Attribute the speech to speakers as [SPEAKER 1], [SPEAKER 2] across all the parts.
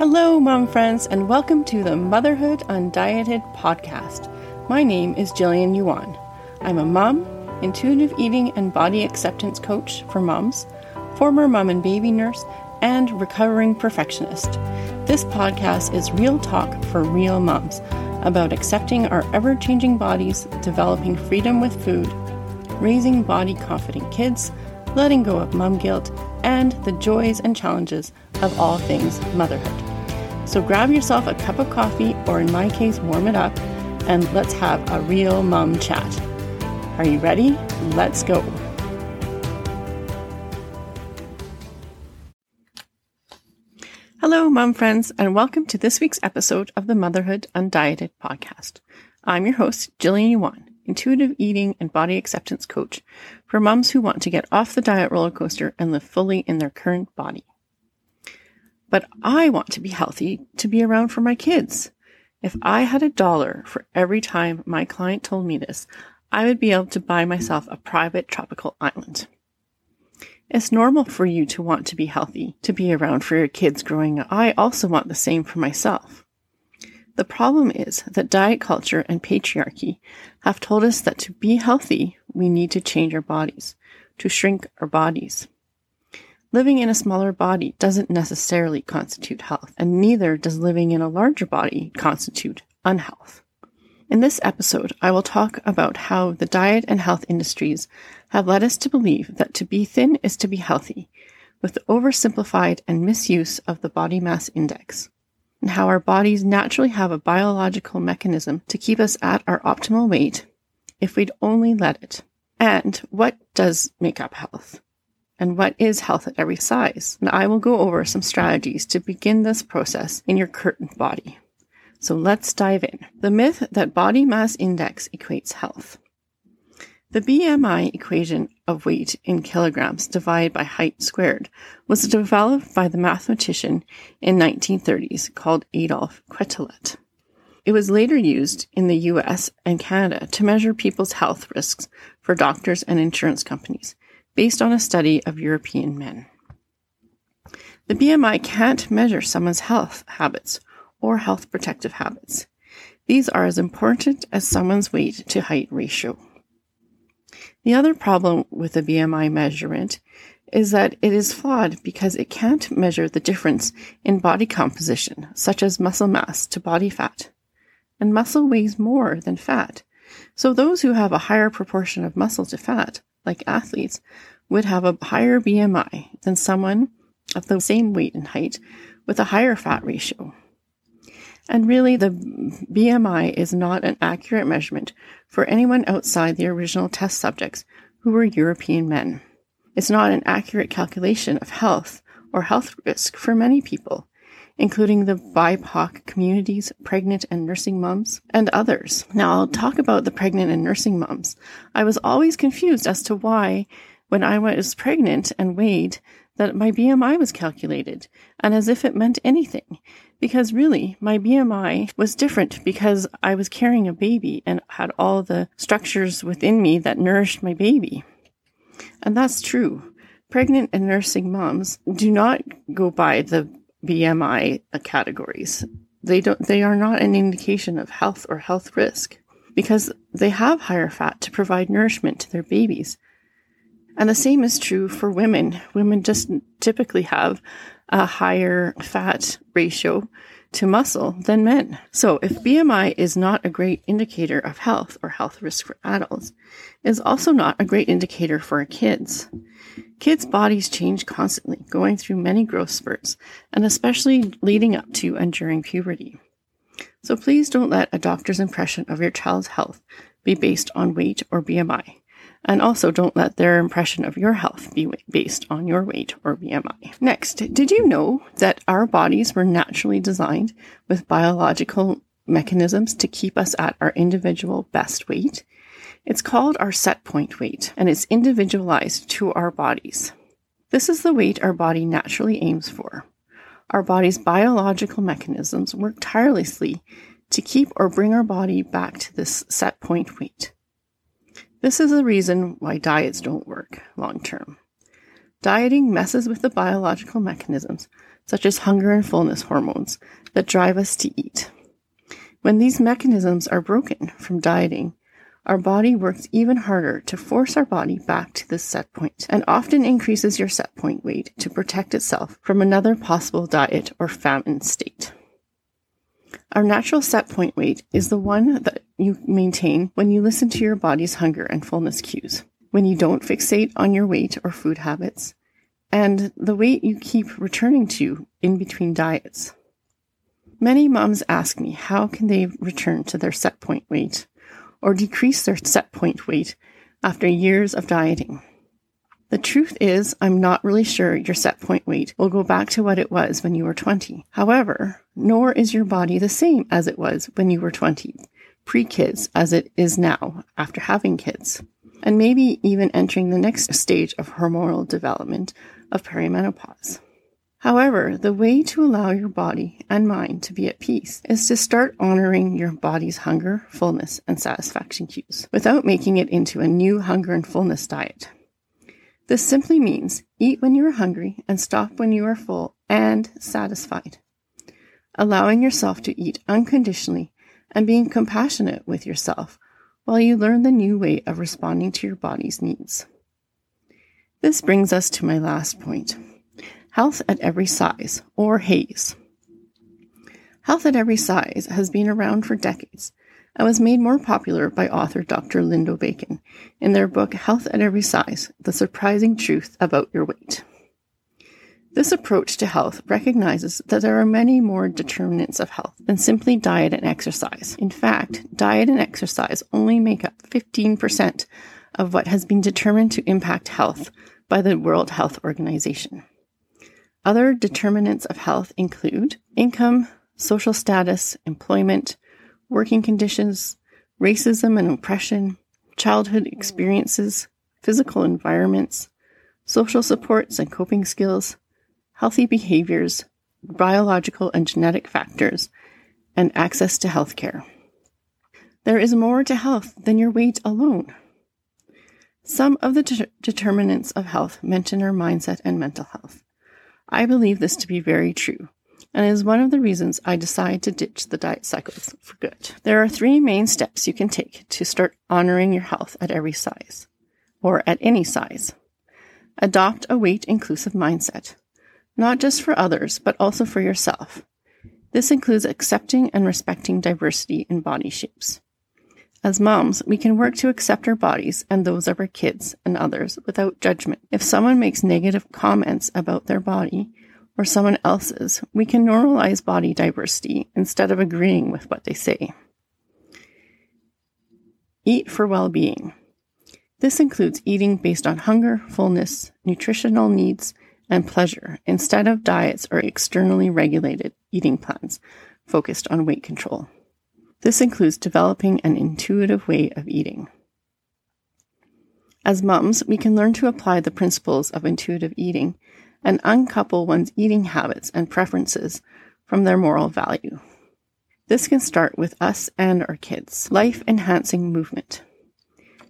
[SPEAKER 1] Hello, mom friends, and welcome to the Motherhood Undieted podcast. My name is Gillian Yuan. I'm a mom, intuitive eating and body acceptance coach for moms, former mom and baby nurse, and recovering perfectionist. This podcast is real talk for real moms about accepting our ever changing bodies, developing freedom with food, raising body confident kids, letting go of mom guilt, and the joys and challenges of all things motherhood. So grab yourself a cup of coffee, or in my case, warm it up, and let's have a real mom chat. Are you ready? Let's go. Hello, mom friends, and welcome to this week's episode of the Motherhood Undieted podcast. I'm your host, Gillian Yuan, intuitive eating and body acceptance coach for moms who want to get off the diet roller coaster and live fully in their current body. But I want to be healthy to be around for my kids. If I had a dollar for every time my client told me this, I would be able to buy myself a private tropical island. It's normal for you to want to be healthy, to be around for your kids growing up. I also want the same for myself. The problem is that diet culture and patriarchy have told us that to be healthy, we need to change our bodies, to shrink our bodies. Living in a smaller body doesn't necessarily constitute health, and neither does living in a larger body constitute unhealth. In this episode, I will talk about how the diet and health industries have led us to believe that to be thin is to be healthy, with the oversimplified and misuse of the body mass index, and how our bodies naturally have a biological mechanism to keep us at our optimal weight if we'd only let it. And what does make up health? And what is health at every size. And I will go over some strategies to begin this process in your curtained body. So let's dive in. The myth that body mass index equates health. The BMI equation of weight in kilograms divided by height squared was developed by the mathematician in 1930s called Adolphe Quetelet. It was later used in the US and Canada to measure people's health risks for doctors and insurance companies based on a study of European men. The BMI can't measure someone's health habits or health protective habits. These are as important as someone's weight to height ratio. The other problem with the BMI measurement is that it is flawed because it can't measure the difference in body composition, such as muscle mass to body fat. And muscle weighs more than fat. So those who have a higher proportion of muscle to fat like athletes, would have a higher BMI than someone of the same weight and height with a higher fat ratio. And really, the BMI is not an accurate measurement for anyone outside the original test subjects who were European men. It's not an accurate calculation of health or health risk for many people, including the BIPOC communities, pregnant and nursing moms, and others. Now, I'll talk about the pregnant and nursing moms. I was always confused as to why, when I was pregnant and weighed, that my BMI was calculated, and as if it meant anything. Because really, my BMI was different because I was carrying a baby and had all the structures within me that nourished my baby. And that's true. Pregnant and nursing moms do not go by the BMI categories. They don't, they are not an indication of health or health risk because they have higher fat to provide nourishment to their babies. And the same is true for women. Women just typically have a higher fat ratio to muscle than men. So if BMI is not a great indicator of health or health risk for adults, it is also not a great indicator for kids. Kids' bodies change constantly, going through many growth spurts, and especially leading up to and during puberty. So please don't let a doctor's impression of your child's health be based on weight or BMI. And also don't let their impression of your health be based on your weight or BMI. Next, did you know that our bodies were naturally designed with biological mechanisms to keep us at our individual best weight? It's called our set point weight, and it's individualized to our bodies. This is the weight our body naturally aims for. Our body's biological mechanisms work tirelessly to keep or bring our body back to this set point weight. This is the reason why diets don't work long term. Dieting messes with the biological mechanisms, such as hunger and fullness hormones, that drive us to eat. When these mechanisms are broken from dieting, our body works even harder to force our body back to this set point and often increases your set point weight to protect itself from another possible diet or famine state. Our natural set point weight is the one that you maintain when you listen to your body's hunger and fullness cues, when you don't fixate on your weight or food habits, and the weight you keep returning to in between diets. Many moms ask me how can they return to their set point weight or decrease their set point weight after years of dieting. The truth is, I'm not really sure your set point weight will go back to what it was when you were 20. However, nor is your body the same as it was when you were 20, pre kids, as it is now after having kids, and maybe even entering the next stage of hormonal development of perimenopause. However, the way to allow your body and mind to be at peace is to start honoring your body's hunger, fullness, and satisfaction cues without making it into a new hunger and fullness diet. This simply means eat when you are hungry and stop when you are full and satisfied. Allowing yourself to eat unconditionally and being compassionate with yourself while you learn the new way of responding to your body's needs. This brings us to my last point Health at Every Size, or HAES. Health at Every Size has been around for decades and was made more popular by author Dr. Lindo Bacon in their book Health at Every Size The Surprising Truth About Your Weight. This approach to health recognizes that there are many more determinants of health than simply diet and exercise. In fact, diet and exercise only make up 15% of what has been determined to impact health by the World Health Organization. Other determinants of health include income, social status, employment, working conditions, racism and oppression, childhood experiences, physical environments, social supports and coping skills, healthy behaviors, biological and genetic factors, and access to health care. There is more to health than your weight alone. Some of the de- determinants of health mention our mindset and mental health. I believe this to be very true, and is one of the reasons I decided to ditch the diet cycles for good. There are three main steps you can take to start honoring your health at every size, or at any size. Adopt a weight inclusive mindset, not just for others, but also for yourself. This includes accepting and respecting diversity in body shapes. As moms, we can work to accept our bodies and those of our kids and others without judgment. If someone makes negative comments about their body or someone else's, we can normalize body diversity instead of agreeing with what they say. Eat for well being. This includes eating based on hunger, fullness, nutritional needs, and pleasure instead of diets or externally regulated eating plans focused on weight control. This includes developing an intuitive way of eating. As mums, we can learn to apply the principles of intuitive eating and uncouple one's eating habits and preferences from their moral value. This can start with us and our kids. Life enhancing movement.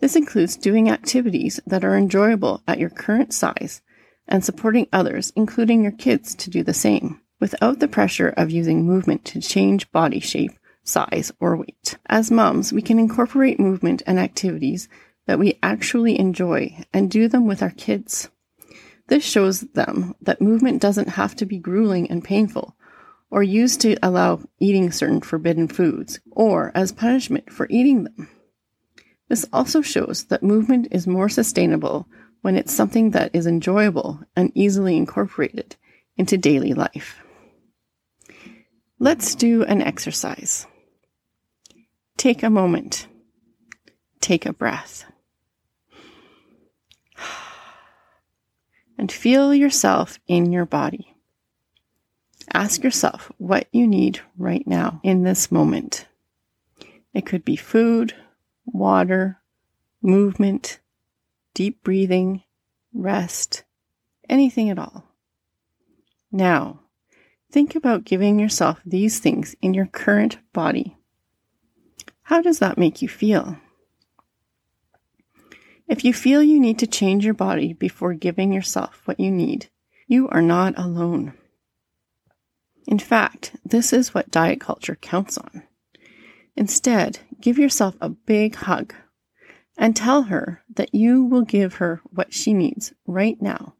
[SPEAKER 1] This includes doing activities that are enjoyable at your current size and supporting others, including your kids, to do the same, without the pressure of using movement to change body shape size, or weight. As moms, we can incorporate movement and activities that we actually enjoy and do them with our kids. This shows them that movement doesn't have to be grueling and painful, or used to allow eating certain forbidden foods, or as punishment for eating them. This also shows that movement is more sustainable when it's something that is enjoyable and easily incorporated into daily life. Let's do an exercise. Take a moment. Take a breath. And feel yourself in your body. Ask yourself what you need right now in this moment. It could be food, water, movement, deep breathing, rest, anything at all. Now, think about giving yourself these things in your current body how does that make you feel? If you feel you need to change your body before giving yourself what you need, you are not alone. In fact, this is what diet culture counts on. Instead, give yourself a big hug and tell her that you will give her what she needs right now,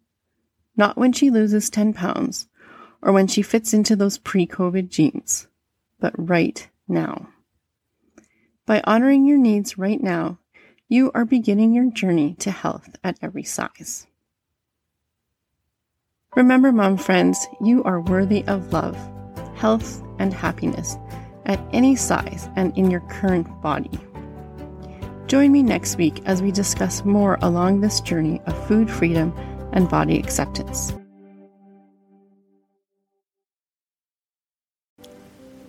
[SPEAKER 1] not when she loses 10 pounds or when she fits into those pre COVID jeans, but right now. By honoring your needs right now, you are beginning your journey to health at every size. Remember, mom friends, you are worthy of love, health, and happiness at any size and in your current body. Join me next week as we discuss more along this journey of food freedom and body acceptance.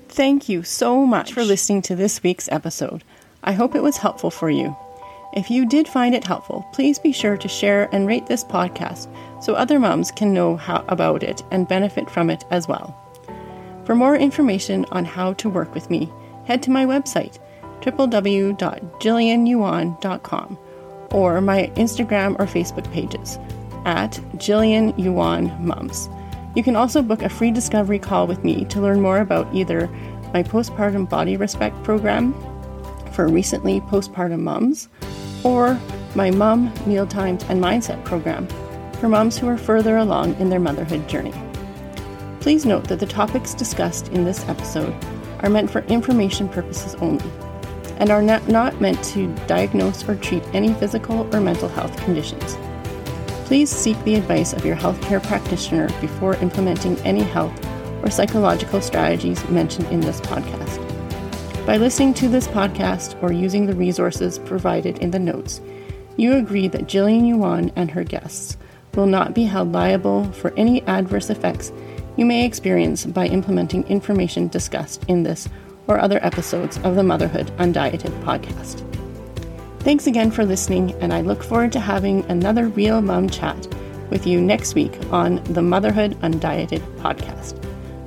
[SPEAKER 1] Thank you so much for listening to this week's episode. I hope it was helpful for you. If you did find it helpful, please be sure to share and rate this podcast so other moms can know how, about it and benefit from it as well. For more information on how to work with me, head to my website, www.gillianyuan.com, or my Instagram or Facebook pages at Gillian Yuan Mums. You can also book a free discovery call with me to learn more about either my postpartum body respect program for recently postpartum moms, or my mom, mealtimes, and mindset program for moms who are further along in their motherhood journey. Please note that the topics discussed in this episode are meant for information purposes only and are not, meant to diagnose or treat any physical or mental health conditions. Please seek the advice of your healthcare practitioner before implementing any health or psychological strategies mentioned in this podcast. By listening to this podcast or using the resources provided in the notes, you agree that Gillian Yuan and her guests will not be held liable for any adverse effects you may experience by implementing information discussed in this or other episodes of the Motherhood Undieted podcast. Thanks again for listening, and I look forward to having another Real Mom chat with you next week on the Motherhood Undieted podcast.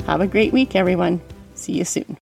[SPEAKER 1] Have a great week, everyone. See you soon.